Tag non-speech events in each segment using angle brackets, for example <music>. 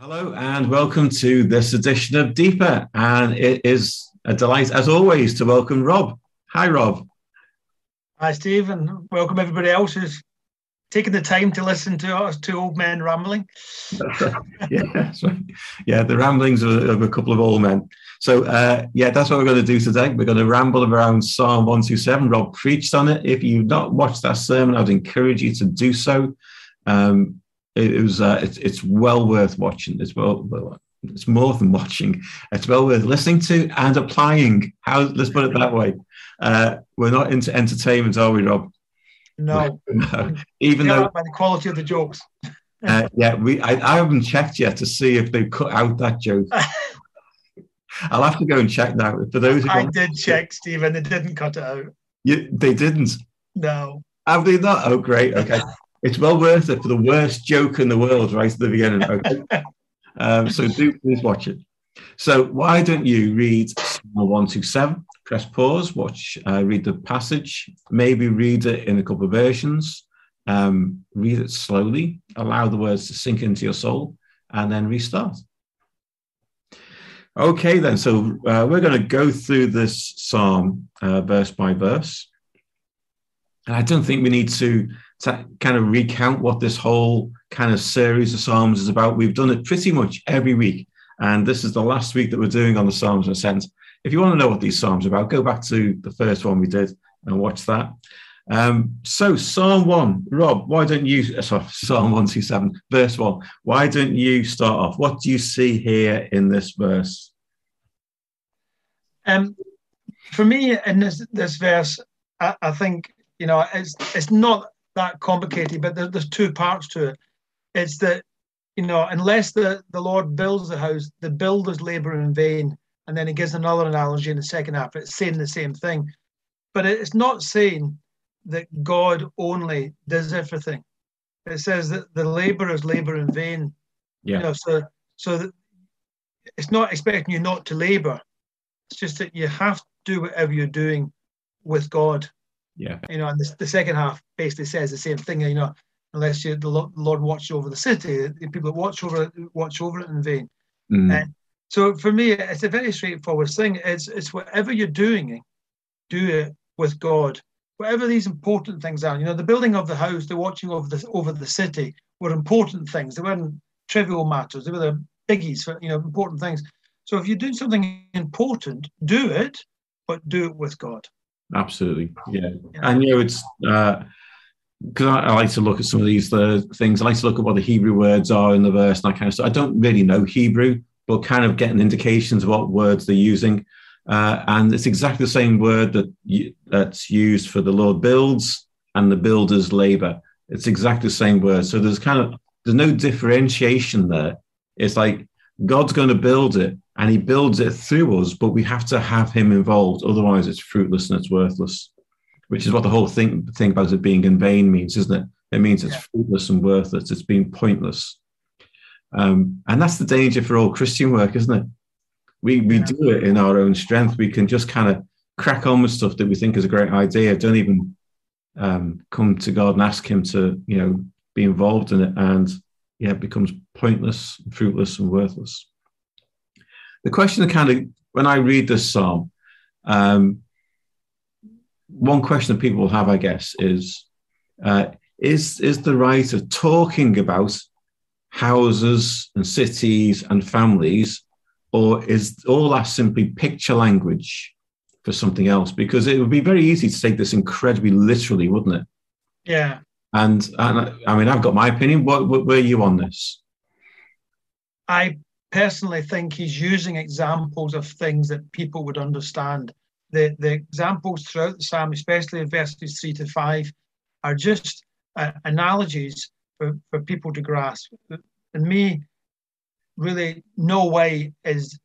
Hello and welcome to this edition of Deeper. And it is a delight, as always, to welcome Rob. Hi, Rob. Hi, Steve, and welcome everybody else who's taking the time to listen to us two old men rambling. <laughs> yeah, right. yeah, the ramblings of, of, a couple of old men. So, uh, yeah, that's what we're going to do today. We're going to ramble around Psalm 127. Rob preached on it. If you've not watched that sermon, I'd encourage you to do so. Um, it, it was uh, it's it's well worth watching. It's well, well it's more than watching. It's well worth listening to and applying. How let's put it that way. Uh, we're not into entertainment, are we, Rob? No. no. <laughs> Even though by the quality of the jokes. <laughs> uh, yeah, we I, I haven't checked yet to see if they've cut out that joke. <laughs> I'll have to go and check that. For those I did check, Stephen. They didn't cut it out. You, they didn't. No. Have they not? Oh, great. Okay. It's well worth it for the worst joke in the world right at the beginning. Okay. <laughs> um, so do please watch it. So why don't you read Psalm 127, press pause, watch, uh, read the passage, maybe read it in a couple of versions, um, read it slowly, allow the words to sink into your soul, and then restart. Okay, then. So uh, we're going to go through this psalm uh, verse by verse. And I don't think we need to to kind of recount what this whole kind of series of Psalms is about. We've done it pretty much every week. And this is the last week that we're doing on the Psalms in a sense. If you want to know what these Psalms are about, go back to the first one we did and watch that. Um, so Psalm 1, Rob, why don't you, uh, sorry, <laughs> Psalm 127, verse 1, why don't you start off? What do you see here in this verse? Um, for me, in this, this verse, I, I think, you know, it's, it's not that complicated, but there, there's two parts to it. It's that, you know, unless the, the Lord builds the house, the builders labor in vain. And then he gives another analogy in the second half. It's saying the same thing. But it's not saying that God only does everything. It says that the laborers labor in vain. Yeah. You know, so so it's not expecting you not to labor. It's just that you have to do whatever you're doing with God yeah. You know, and the, the second half basically says the same thing. You know, unless you, the Lord watches over the city, the people that watch over it watch over it in vain. Mm. And so for me, it's a very straightforward thing. It's it's whatever you're doing, do it with God. Whatever these important things are, you know, the building of the house, the watching over the over the city were important things. They weren't trivial matters. They were the biggies for you know important things. So if you're doing something important, do it, but do it with God. Absolutely, yeah. And you know, it's because uh, I, I, like to look at some of these uh, things. I like to look at what the Hebrew words are in the verse and that kind of stuff. I don't really know Hebrew, but kind of getting indications of what words they're using. Uh, and it's exactly the same word that you, that's used for the Lord builds and the builder's labor. It's exactly the same word. So there's kind of there's no differentiation there. It's like God's going to build it, and he builds it through us, but we have to have him involved. Otherwise, it's fruitless and it's worthless, which is what the whole thing, thing about it being in vain means, isn't it? It means it's yeah. fruitless and worthless. It's being pointless. Um, and that's the danger for all Christian work, isn't it? We, we yeah. do it in our own strength. We can just kind of crack on with stuff that we think is a great idea. Don't even um, come to God and ask Him to, you know, be involved in it. And yeah, it becomes pointless, fruitless, and worthless the question that kind of when I read this psalm, um, one question that people will have, I guess, is uh, is is the writer talking about houses and cities and families, or is all that simply picture language for something else? Because it would be very easy to take this incredibly literally, wouldn't it? Yeah. And and I mean, I've got my opinion. What, what were you on this? I personally think he's using examples of things that people would understand. The, the examples throughout the psalm, especially in verses three to five, are just uh, analogies for, for people to grasp. And me, really, no way is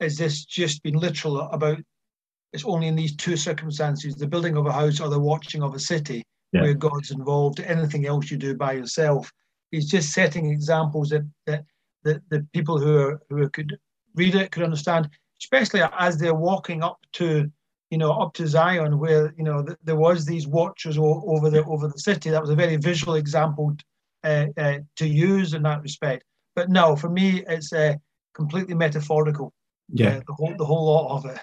is this just been literal about it's only in these two circumstances the building of a house or the watching of a city yeah. where God's involved. Anything else you do by yourself. He's just setting examples that, that the, the people who are, who could read it could understand, especially as they're walking up to you know up to Zion, where you know th- there was these watchers o- over the over the city. That was a very visual example uh, uh, to use in that respect. but no, for me, it's uh, completely metaphorical. Yeah, uh, the whole the whole lot of it.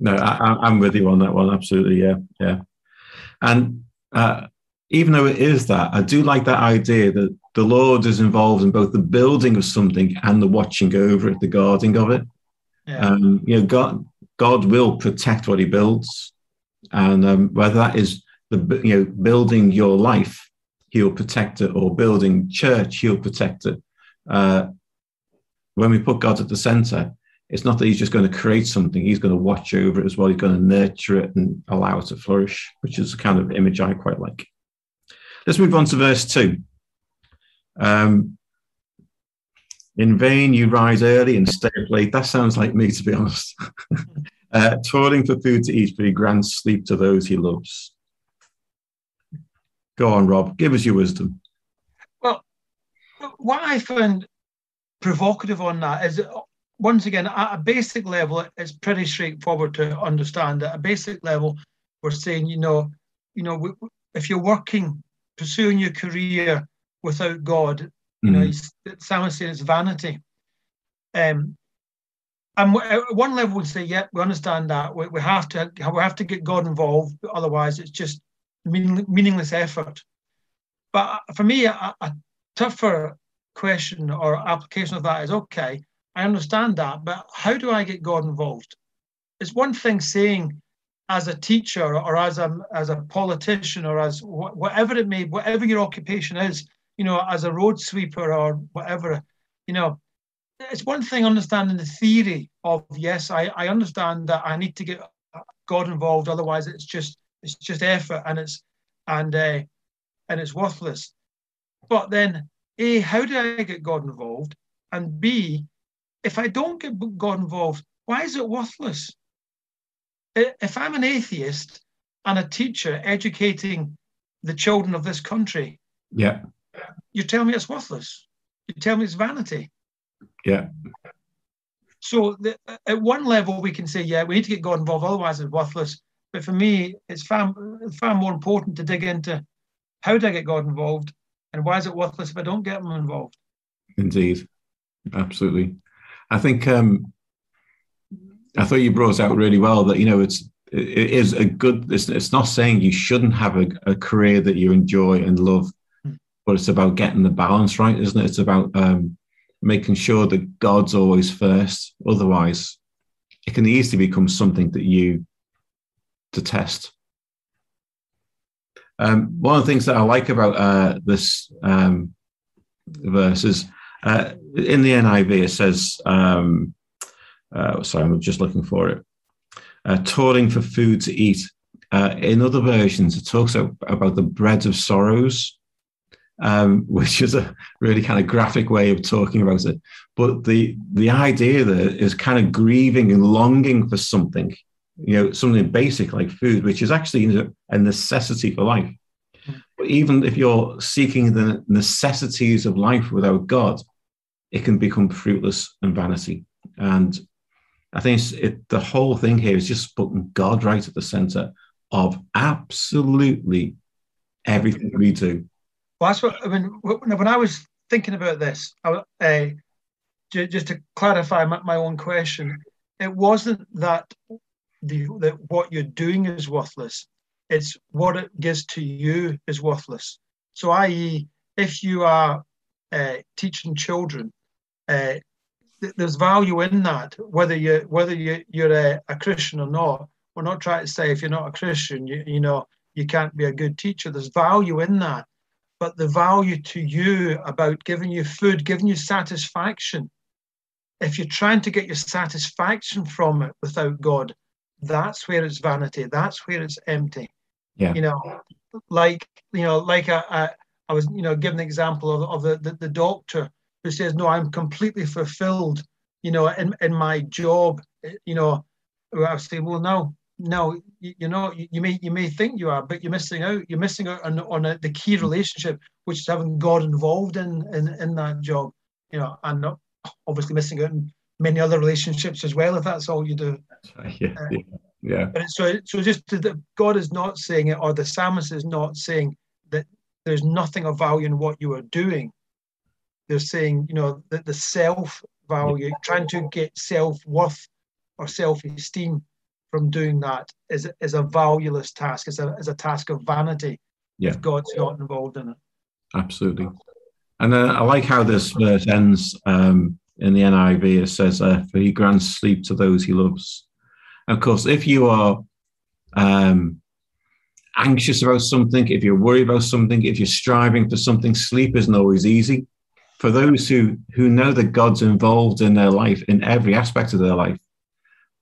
No, I, am with you on that one. Absolutely, yeah, yeah. And uh, even though it is that, I do like that idea that the Lord is involved in both the building of something and the watching over it, the guarding of it. Yeah. Um, you know, God, God will protect what He builds, and um, whether that is the you know building your life, He'll protect it, or building church, He'll protect it. Uh, when we put God at the center, it's not that He's just going to create something; He's going to watch over it as well. He's going to nurture it and allow it to flourish, which is the kind of image I quite like. Let's move on to verse two. Um, in vain you rise early and stay up late. That sounds like me, to be honest. <laughs> uh, toiling for food to eat, but he grants sleep to those he loves. Go on, Rob. Give us your wisdom. Well, what I find provocative on that is, once again, at a basic level, it's pretty straightforward to understand. At a basic level, we're saying, you know, you know, if you're working, pursuing your career without God, you know, mm. Psalm is saying it's vanity. Um, and at one level, we'd say, yeah, we understand that. We, we have to we have to get God involved, otherwise, it's just meaning, meaningless effort. But for me, a, a tougher question or application of that is okay. I understand that, but how do I get God involved? It's one thing saying, as a teacher or as a as a politician or as wh- whatever it may, whatever your occupation is, you know, as a road sweeper or whatever, you know, it's one thing understanding the theory of yes, I, I understand that I need to get God involved, otherwise it's just it's just effort and it's and uh, and it's worthless. But then, a, how do I get God involved? And b, if I don't get God involved, why is it worthless? If I'm an atheist and a teacher educating the children of this country, yeah, you tell me it's worthless. You tell me it's vanity. Yeah. So the, at one level, we can say, yeah, we need to get God involved, otherwise it's worthless. But for me, it's far, far more important to dig into how do I get God involved and why is it worthless if I don't get Him involved? Indeed. Absolutely. I think um, I thought you brought out really well that, you know, it's it is a good it's, it's not saying you shouldn't have a, a career that you enjoy and love but it's about getting the balance right, isn't it? It's about um, making sure that God's always first. Otherwise, it can easily become something that you detest. Um, one of the things that I like about uh, this um, verse is uh, in the NIV, it says, um, uh, sorry, I'm just looking for it, uh, toiling for food to eat. Uh, in other versions, it talks about the bread of sorrows um, <laughs> which is a really kind of graphic way of talking about it. But the the idea there is kind of grieving and longing for something, you know, something basic like food, which is actually a necessity for life. But even if you're seeking the necessities of life without God, it can become fruitless and vanity. And I think it, the whole thing here is just putting God right at the center of absolutely everything we do. That's what I mean. When I was thinking about this, I, uh, just to clarify my, my, own question, it wasn't that the that what you're doing is worthless. It's what it gives to you is worthless. So, i.e., if you are uh, teaching children, uh, th- there's value in that, whether you whether you you're a, a, Christian or not. We're not trying to say if you're not a Christian, you, you know you can't be a good teacher. There's value in that but the value to you about giving you food, giving you satisfaction. If you're trying to get your satisfaction from it without God, that's where it's vanity. That's where it's empty. Yeah. You know, like you know, like I, I, I was, you know, giving the example of, of the, the, the doctor who says, "No, I'm completely fulfilled." You know, in in my job. You know, I saying, "Well, no, no, you, you know, you, you, may you may think you are, but you're missing out. You're missing out on on a, the key relationship, which is having God involved in in, in that job. You know, and not obviously missing out in many other relationships as well. If that's all you do. Yeah, uh, yeah, yeah. But so so just that God is not saying it, or the psalmist is not saying that there's nothing of value in what you are doing. they're saying, you know, that the self value, trying to get self worth or self esteem from doing that is, is a valueless task, is a, is a task of vanity yeah. if God's not involved in it. Absolutely. And uh, I like how this verse ends um, in the NIV. It says, uh, For he grants sleep to those he loves. And of course, if you are um, anxious about something, if you're worried about something, if you're striving for something, sleep isn't always easy. For those who, who know that God's involved in their life, in every aspect of their life,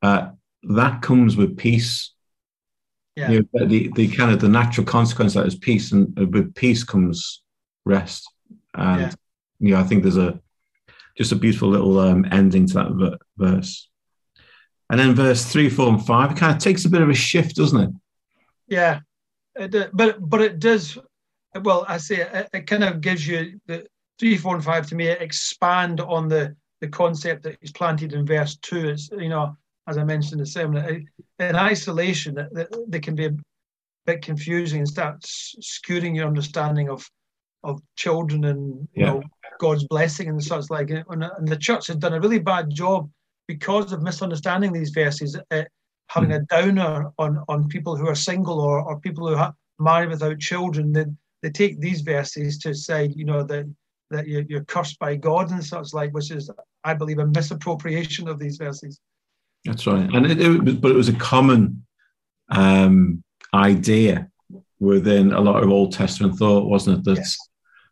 uh, that comes with peace. Yeah. You know, the, the kind of the natural consequence of that is peace, and with peace comes rest. And yeah. you know, I think there's a just a beautiful little um, ending to that verse. And then verse three, four, and five, it kind of takes a bit of a shift, doesn't it? Yeah, it, but but it does. Well, I say it, it kind of gives you the three, four, and five to me expand on the the concept that is planted in verse two. It's you know as I mentioned in the seminar, in isolation, that, they can be a bit confusing and start skewing your understanding of of children and you yeah. know God's blessing and such like. And, the church has done a really bad job because of misunderstanding these verses, uh, having mm. a downer on on people who are single or or people who are married without children. They they take these verses to say, you know, that that you're, you're cursed by God and such like, which is, I believe, a misappropriation of these verses. That's right, and it, it, but it was a common um, idea within a lot of Old Testament thought, wasn't it? That yes.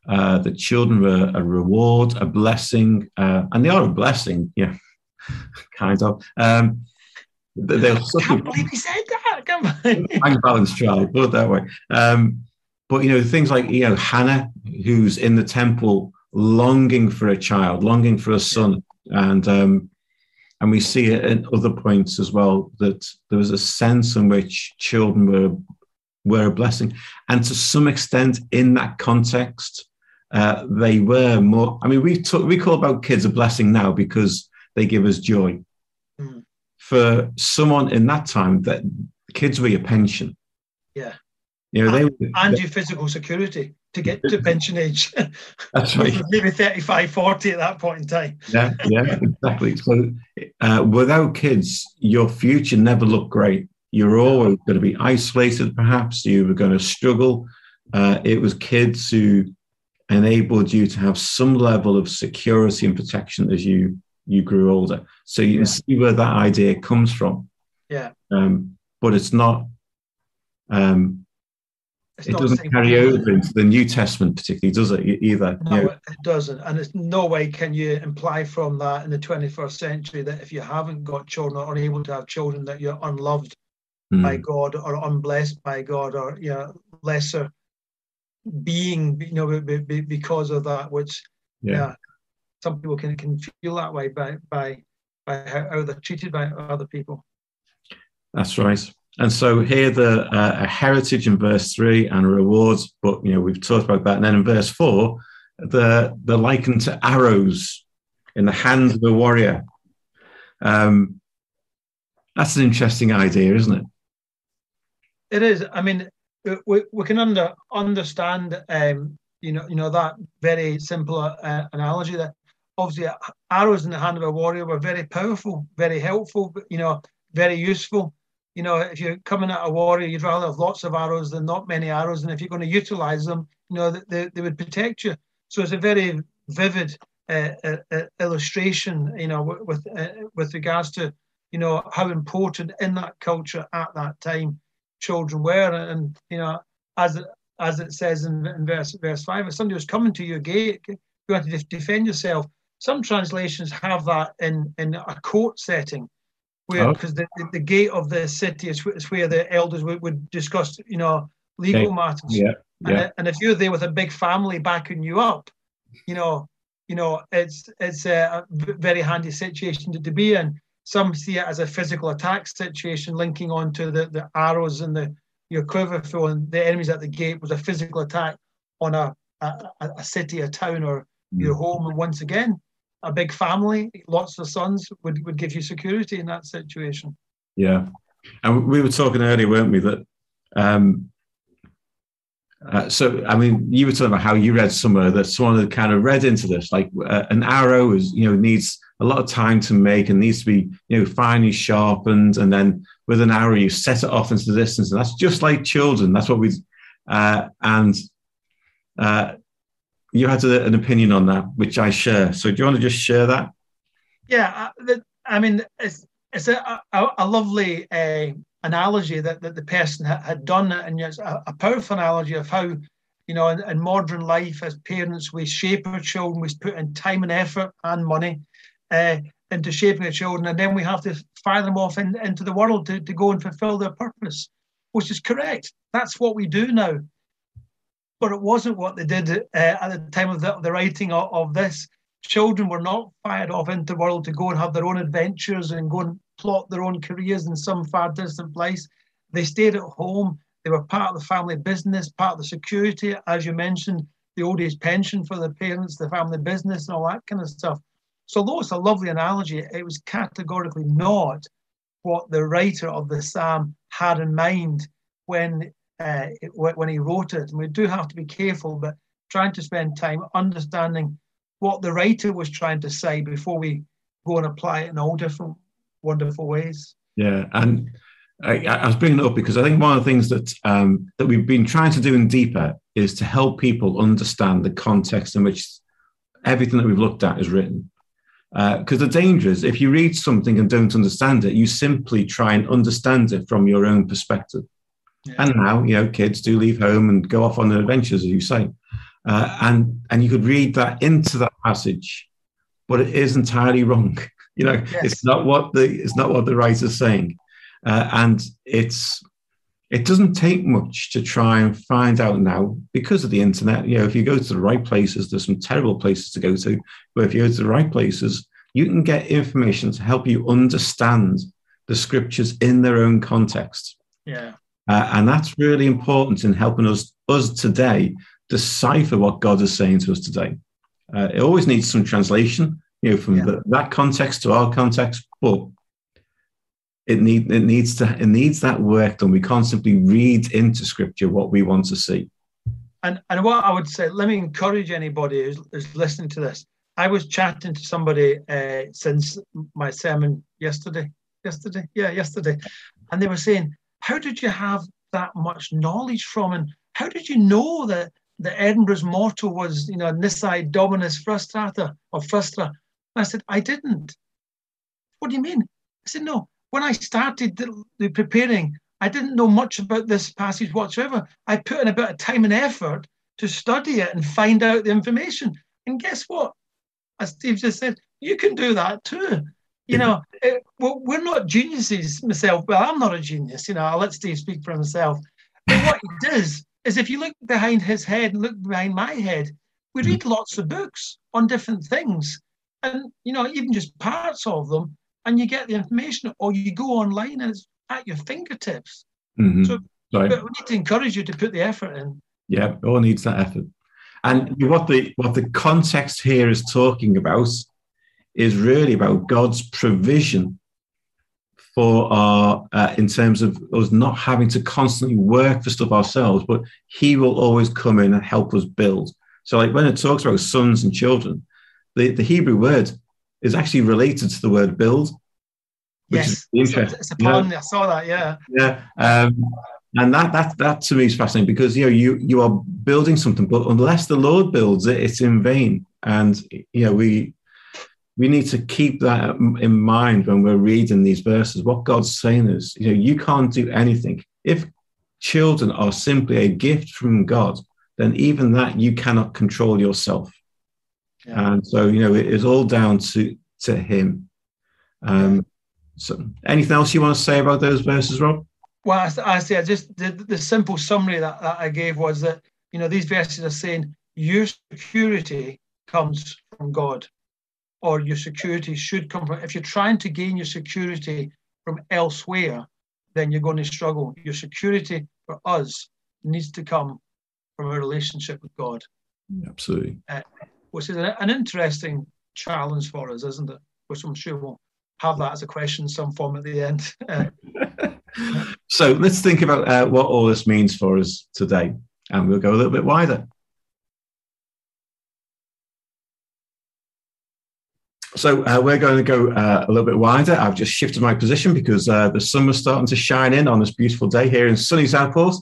uh, the children were a reward, a blessing, uh, and they are a blessing, yeah, <laughs> kind of. Um, they'll I can't believe he said that. Come on, <laughs> balanced child, put it that way. Um, but you know things like you know Hannah, who's in the temple longing for a child, longing for a son, and um, and we see it at other points as well that there was a sense in which children were were a blessing, and to some extent, in that context, uh, they were more. I mean, we talk, we call about kids a blessing now because they give us joy. Mm. For someone in that time, that kids were your pension. Yeah. You know, and, they and your physical security to get to pension age. <laughs> That's right. Maybe 35, 40 at that point in time. yeah, yeah, exactly. So uh, without kids, your future never looked great. You're always going to be isolated, perhaps. You were going to struggle. Uh, it was kids who enabled you to have some level of security and protection as you you grew older. So you yeah. can see where that idea comes from. Yeah. Um, but it's not um, it doesn't carry over into the New Testament, particularly, does it? Either. No, you know? it doesn't, and it's no way can you imply from that in the 21st century that if you haven't got children or unable to have children, that you're unloved mm. by God or unblessed by God or you know lesser being, you know, because of that. Which, yeah, yeah some people can can feel that way by by by how they're treated by other people. That's right. And so here the uh, a heritage in verse three and rewards, but you know we've talked about that. And then in verse four, the the likened to arrows in the hands of a warrior. Um, that's an interesting idea, isn't it? It is. I mean, we, we can under understand, um, you know, you know that very simple uh, analogy that obviously arrows in the hand of a warrior were very powerful, very helpful, you know, very useful you know, if you're coming at a warrior, you'd rather have lots of arrows than not many arrows. And if you're going to utilize them, you know, they, they would protect you. So it's a very vivid uh, uh, uh illustration, you know, with uh, with regards to, you know, how important in that culture at that time children were. And, you know, as as it says in, in verse verse five, if somebody was coming to your gate, you had to defend yourself. Some translations have that in in a court setting where because oh. the, the, gate of the city is, is where the elders would, would discuss, you know, legal okay. matters. Yeah. yeah. And, and if you're there with a big family backing you up, you know, you know, it's it's a very handy situation to, to be in. Some see it as a physical attack situation, linking on to the, the arrows and the your quiver throwing the enemies at the gate was a physical attack on a, a, a city, a town, or mm. your home. And once again, a big family, lots of sons would, would give you security in that situation. Yeah. And we were talking earlier, weren't we, that um, Uh, so, I mean, you were talking about how you read somewhere that someone had kind of read into this, like uh, an arrow is, you know, needs a lot of time to make and needs to be, you know, finely sharpened. And then with an arrow, you set it off into the distance. And that's just like children. That's what we, uh, and uh, you had a, an opinion on that, which I share. So do you want to just share that? Yeah. Uh, I mean, it's, it's a, a, a lovely uh, analogy that, that the person had done, and it's a, a powerful analogy of how, you know, in, in, modern life as parents, we shape our children, we put in time and effort and money uh, into shaping our children, and then we have to fire them off in, into the world to, to go and fulfill their purpose, which is correct. That's what we do now. But it wasn't what they did uh, at the time of the, the writing of, of this children were not fired off into the world to go and have their own adventures and go and plot their own careers in some far distant place. They stayed at home. They were part of the family business, part of the security, as you mentioned, the old age pension for the parents, the family business, and all that kind of stuff. So, though it's a lovely analogy, it was categorically not what the writer of the psalm had in mind when uh, when he wrote it. And we do have to be careful, but trying to spend time understanding what the writer was trying to say before we go and apply it in all different wonderful ways. Yeah, and I, I was bringing it up because I think one of the things that um, that we've been trying to do in deeper is to help people understand the context in which everything that we've looked at is written. Because uh, the danger is if you read something and don't understand it, you simply try and understand it from your own perspective. Yeah. And now, you know, kids do leave home and go off on their adventures, as you say. Uh, and and you could read that into that passage, but it is entirely wrong. <laughs> You know, yes. it's not what the it's not what the writer's saying, uh, and it's it doesn't take much to try and find out now because of the internet. You know, if you go to the right places, there's some terrible places to go to, but if you go to the right places, you can get information to help you understand the scriptures in their own context. Yeah. Uh, and that's really important in helping us us today decipher what God is saying to us today. Uh, it always needs some translation, you know, from yeah. the, that context to our context, but it need it needs to it needs that work done. We can't simply read into Scripture what we want to see. And and what I would say, let me encourage anybody who's, who's listening to this. I was chatting to somebody uh, since my sermon yesterday. Yesterday, yeah, yesterday, and they were saying, "How did you have that much knowledge from, and how did you know that the Edinburgh's motto was, you know, Nisi Dominus Frustrata or Frustra. I said, I didn't. What do you mean? I said, no. When I started the, the preparing, I didn't know much about this passage whatsoever. I put in a bit of time and effort to study it and find out the information. And guess what? As Steve just said, you can do that too. You know, it, well, we're not geniuses myself. Well, I'm not a genius. You know, I'll let Steve speak for himself. But what he <laughs> does is if you look behind his head and look behind my head, we read lots of books on different things. And, you know, even just parts of them, and you get the information, or you go online and it's at your fingertips. Mm-hmm. So we need to encourage you to put the effort in. Yeah, all needs that effort. And what the what the context here is talking about is really about God's provision for our uh, in terms of us not having to constantly work for stuff ourselves, but He will always come in and help us build. So, like when it talks about sons and children, the, the Hebrew word is actually related to the word build. Which yes, is interesting. It's a pun. Yeah. I saw that. Yeah. Yeah. Um, and that that that to me is fascinating because you know you you are building something, but unless the Lord builds it, it's in vain. And you know we we need to keep that in mind when we're reading these verses. What God's saying is, you know, you can't do anything. If children are simply a gift from God, then even that you cannot control yourself. Yeah. And so, you know, it is all down to to Him. Um, so, anything else you want to say about those verses, Rob? Well, I, I say just the, the simple summary that, that I gave was that you know these verses are saying your security comes from God or your security should come from. If you're trying to gain your security from elsewhere, then you're going to struggle. Your security for us needs to come from a relationship with God. Absolutely. Uh, which is an, interesting challenge for us, isn't it? Which I'm sure we'll have that as a question, some form at the end. <laughs> so let's think about uh, what all this means for us today. and we'll go a little bit wider. So uh, we're going to go uh, a little bit wider. I've just shifted my position because uh, the sun was starting to shine in on this beautiful day here in sunny Southport.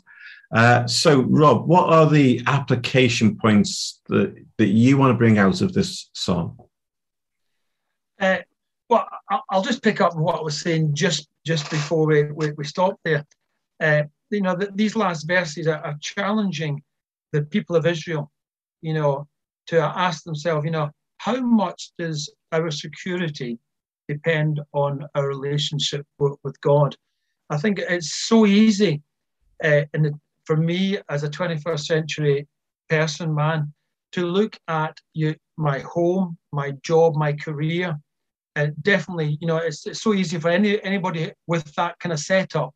So, Rob, what are the application points that, that you want to bring out of this song? Uh, well, I'll just pick up what I was saying just just before we, we, we stop there. Uh, you know, the, these last verses are, are challenging the people of Israel, you know, to ask themselves, you know, how much does our security depend on our relationship with, God? I think it's so easy uh, the, for me as a 21st century person, man, to look at you, my home, my job, my career. And definitely, you know, it's, it's so easy for any anybody with that kind of setup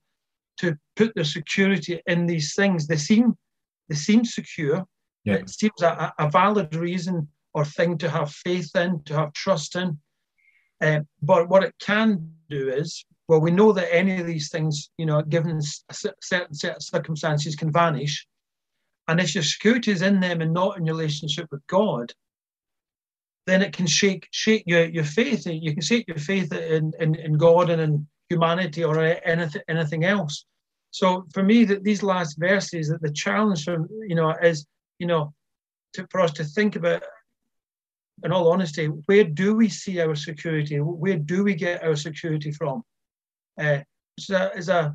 to put their security in these things. They seem they seem secure. Yeah. It seems a, a valid reason or thing to have faith in, to have trust in. Uh, but what it can do is, well, we know that any of these things, you know, given certain set of circumstances, can vanish. And if your security is in them and not in relationship with God, then it can shake shake your, your faith. You can shake your faith in, in, in God and in humanity or anything anything else. So for me, that these last verses, that the challenge from you know is you know to, for us to think about in all honesty, where do we see our security? Where do we get our security from? Uh, it's a, it's a,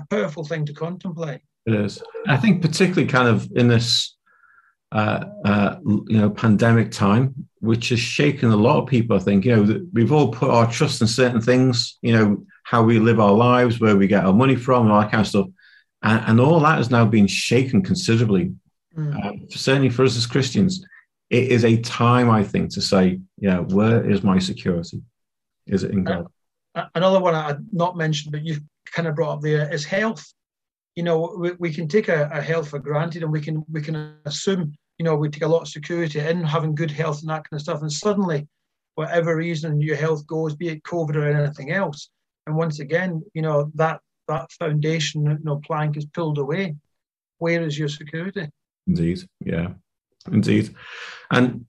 a powerful thing to contemplate. It is. I think particularly kind of in this, uh, uh, you know, pandemic time, which has shaken a lot of people. I think you know we've all put our trust in certain things. You know how we live our lives, where we get our money from, and all that kind of stuff, and, and all that has now been shaken considerably. Mm. Uh, certainly for us as Christians, it is a time, I think, to say, yeah, where is my security? Is it in uh, God? Uh, another one I had not mentioned, but you've kind of brought up there is health. You know, we, we can take a, a health for granted, and we can we can assume, you know, we take a lot of security in having good health and that kind of stuff, and suddenly, whatever reason your health goes, be it COVID or anything else, and once again, you know that that foundation, you know, plank is pulled away. Where is your security? Indeed, yeah indeed. And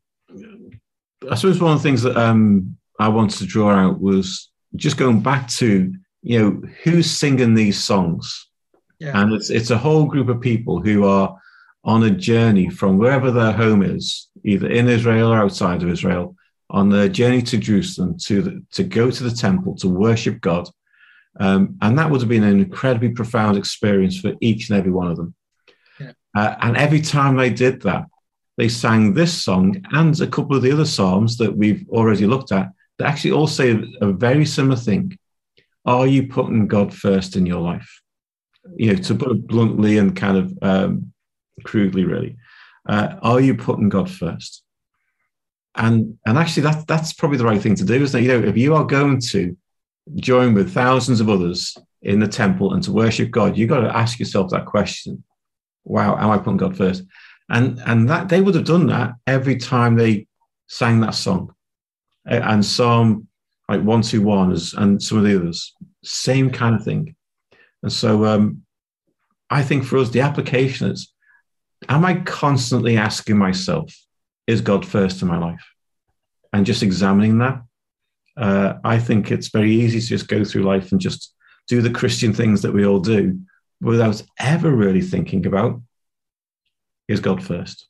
I suppose one of the things that um, I wanted to draw out was just going back to you know who's singing these songs, yeah. and it's it's a whole group of people who are on a journey from wherever their home is, either in Israel or outside of Israel, on their journey to Jerusalem to the, to go to the temple to worship God, um, and that would have been an incredibly profound experience for each and every one of them. Yeah. Uh, and every time they did that, they sang this song and a couple of the other psalms that we've already looked at that actually all say a very similar thing. Are you putting God first in your life? You know, to put it bluntly and kind of um, crudely, really, uh, are you putting God first? And and actually, that that's probably the right thing to do, isn't it? You know, if you are going to join with thousands of others in the temple and to worship God, you've got to ask yourself that question: Wow, am I putting God first? And and that they would have done that every time they sang that song. And some like 121 and some of the others. Same kind of thing. And so um, i think for us the application is am i constantly asking myself is god first in my life? And just examining that. Uh, i think it's very easy to just go through life and just do the christian things that we all do without ever really thinking about is God first?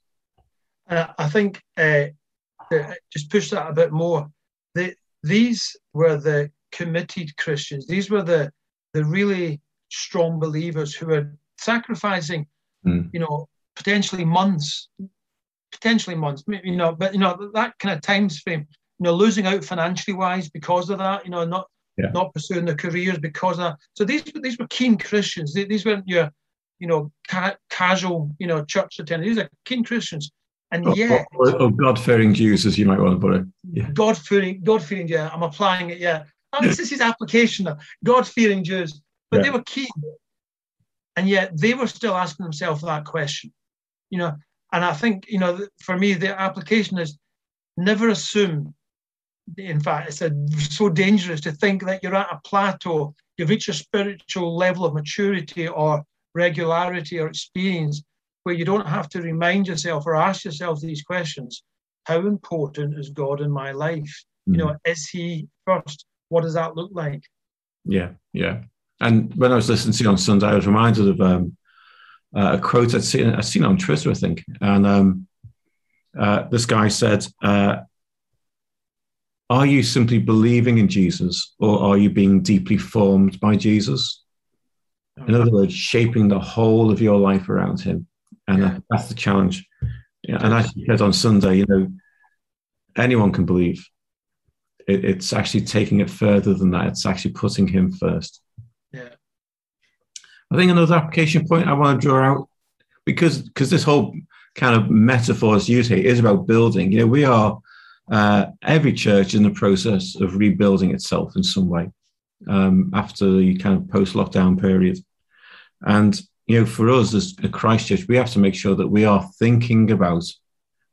Uh, I think uh, just push that a bit more. The, these were the committed Christians. These were the the really strong believers who were sacrificing, mm. you know, potentially months, potentially months, you know, but you know that kind of time frame, you know, losing out financially wise because of that, you know, not yeah. not pursuing their careers because of that. So these these were keen Christians. These weren't your you know, ca- casual, you know, church attenders. These are keen Christians. And oh, yet, or, or God-fearing Jews, as you might want to put it. Yeah. God-fearing, God-fearing. Yeah, I'm applying it. Yeah, I mean, this is his application. God-fearing Jews, but yeah. they were keen, and yet they were still asking themselves that question. You know, and I think you know, for me, the application is never assume. In fact, it's a, so dangerous to think that you're at a plateau, you've reached a spiritual level of maturity or regularity or experience where you don't have to remind yourself or ask yourself these questions. How important is God in my life? You know, is He first? What does that look like? Yeah, yeah. And when I was listening to you on Sunday, I was reminded of um, uh, a quote I'd seen, I'd seen on Twitter, I think. And um, uh, this guy said, uh, Are you simply believing in Jesus or are you being deeply formed by Jesus? In other words, shaping the whole of your life around him. And yeah. that's the challenge. Yeah, and as you said on Sunday, you know, anyone can believe. It, it's actually taking it further than that. It's actually putting him first. Yeah. I think another application point I want to draw out, because because this whole kind of metaphor is used here is about building. You know, we are uh, every church in the process of rebuilding itself in some way um, after the kind of post-lockdown period, and you know, for us as a Christchurch, we have to make sure that we are thinking about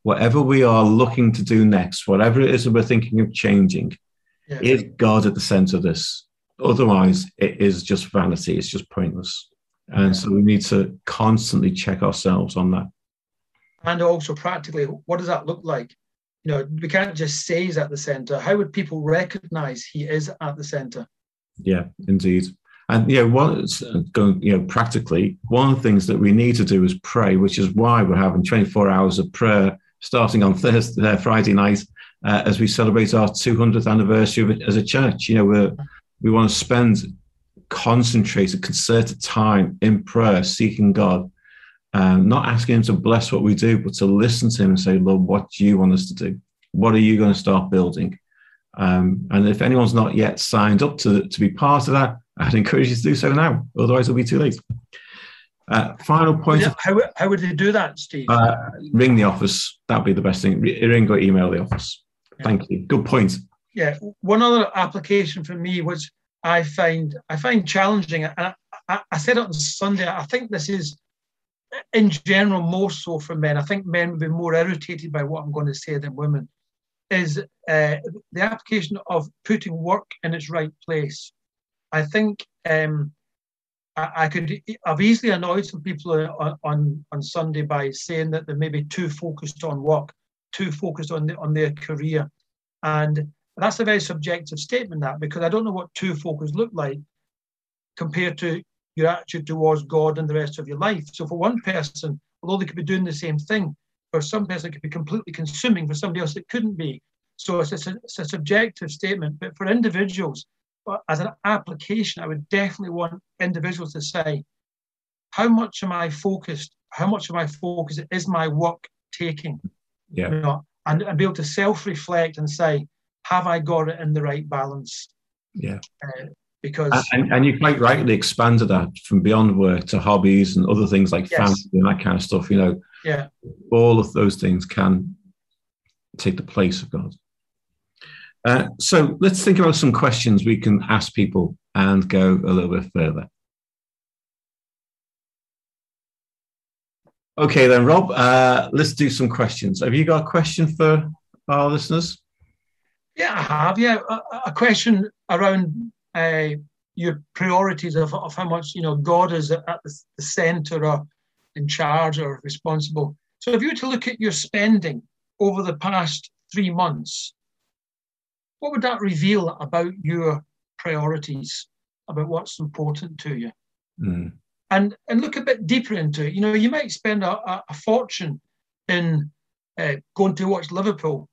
whatever we are looking to do next, whatever it is that we're thinking of changing, yeah. is God at the center of this? Otherwise, it is just vanity. It's just pointless. And so we need to constantly check ourselves on that. And also practically, what does that look like? You know, we can't just say he's at the center. How would people recognize he is at the center? Yeah, indeed. And you know, one going, you know, practically, one of the things that we need to do is pray, which is why we're having 24 hours of prayer starting on <laughs> Thursday, uh, Friday night, uh, as we celebrate our 200th anniversary as a church. You know, we we want to spend concentrated, concerted time in prayer, seeking God, um, not asking Him to bless what we do, but to listen to Him and say, Lord, what do you want us to do? What are you going to start building? Um, and if anyone's not yet signed up to, to be part of that, I'd encourage you to do so now. Otherwise, it'll be too late. Uh, final point. How, how would they do that, Steve? Uh, ring the office. That'd be the best thing. Ring or email the office. Yeah. Thank you. Good point. Yeah. One other application for me, which I find I find challenging, and I, I said it on Sunday. I think this is, in general, more so for men. I think men would be more irritated by what I'm going to say than women. Is uh, the application of putting work in its right place? I think um, I, I, could I've easily annoyed some people on, on, on Sunday by saying that they're maybe too focused on work, too focused on the, on their career, and that's a very subjective statement. That because I don't know what too focused look like compared to your attitude towards God and the rest of your life. So for one person, although they could be doing the same thing, for some person it could be completely consuming. For somebody else, it couldn't be. So it's a, it's a subjective statement. But for individuals, but as an application, I would definitely want individuals to say, how much am I focused? How much of my focus is my work taking? Yeah. You know, and, and be able to self-reflect and say, have I got it in the right balance? Yeah. Uh, because and, and, you quite rightly expanded that from beyond work to hobbies and other things like yes. family and that kind of stuff. You know, yeah, all of those things can take the place of God. Uh, so let's think about some questions we can ask people and go a little bit further. Okay, then, Rob, uh, let's do some questions. Have you got a question for our listeners? Yeah, I have. Yeah, a, a question around uh, your priorities of, of how much you know God is at the, the centre or in charge or responsible. So, if you were to look at your spending over the past three months, what would that reveal about your priorities, about what's important to you? Mm. And and look a bit deeper into it. You know, you might spend a, a, a fortune in uh, going to watch Liverpool,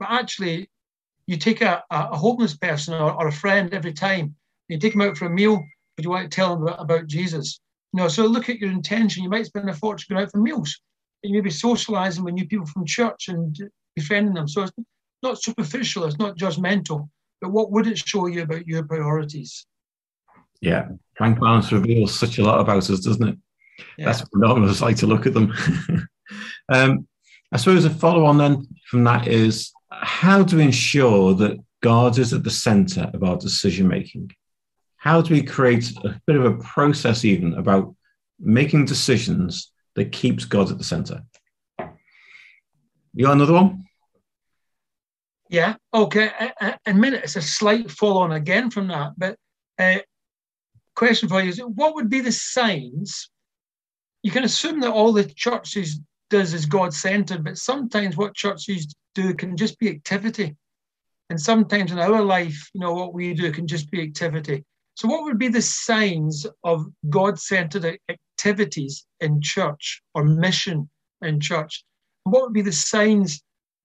but actually, you take a, a homeless person or, or, a friend every time, you take them out for a meal, but you want to tell them about, about Jesus. You know, so look at your intention. You might spend a fortune going out for meals. You may be socializing with new people from church and befriending them. So it's not superficial, it's not judgmental, but what would it show you about your priorities? Yeah, bank balance reveals such a lot about us, doesn't it? Yeah. That's what of us like to look at them. <laughs> um, I suppose a follow on then from that is how do we ensure that God is at the center of our decision making? How do we create a bit of a process, even about making decisions that keeps God at the center? You got another one? Yeah. Okay. A, minute. It's a slight follow on again from that. But uh, question for you is: What would be the signs you can assume that all the churches does is God centered, but sometimes what churches do can just be activity. And sometimes in our life, you know, what we do can just be activity. So, what would be the signs of God centered activities in church or mission in church? What would be the signs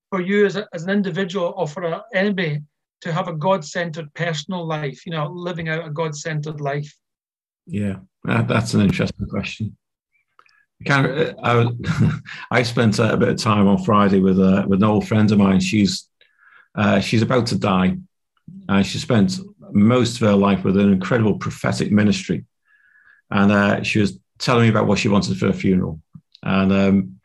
for you as, a, as an individual or for a, anybody to have a God centered personal life, you know, living out a God centered life? Yeah, that's an interesting question. I, I spent a bit of time on Friday with a, with an old friend of mine. She's uh, she's about to die. Uh, she spent most of her life with an incredible prophetic ministry, and uh, she was telling me about what she wanted for her funeral. And um,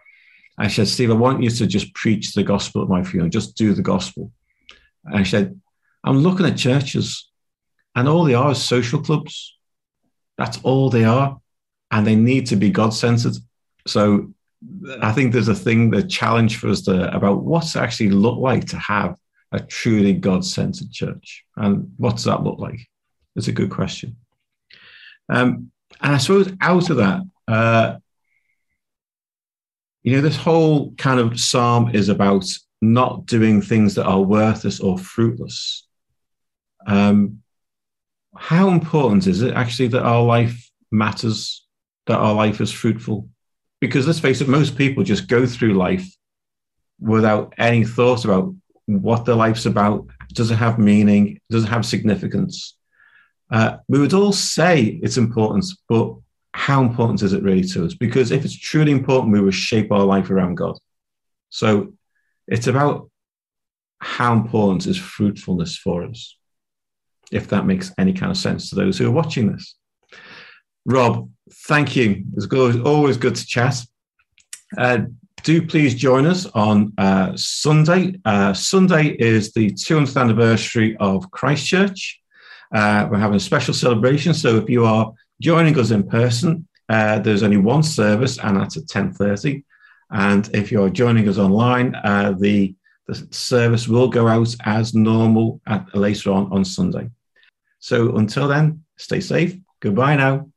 I said, Steve, I want you to just preach the gospel at my funeral, just do the gospel. And she said, I'm looking at churches, and all they are is social clubs. That's all they are and they need to be God centered. So I think there's a thing, the challenge for us there about what's actually look like to have a truly God centered church. And what does that look like? It's a good question. Um, and I suppose out of that, uh, you know, this whole kind of psalm is about not doing things that are worthless or fruitless. Um, how important is it actually that our life matters that our life is fruitful. Because let's face it, most people just go through life without any thought about what their life's about. Does it have meaning? Does it have significance? Uh, we would all say it's important, but how important is it really to us? Because if it's truly important, we will shape our life around God. So it's about how important is fruitfulness for us, if that makes any kind of sense to those who are watching this. Rob, thank you. It's always good to chat. Uh, do please join us on uh, Sunday. Uh, Sunday is the 200th anniversary of Christchurch. Uh, we're having a special celebration. So if you are joining us in person, uh, there's only one service, and that's at 10:30. And if you're joining us online, uh, the the service will go out as normal at, later on on Sunday. So until then, stay safe. Goodbye now.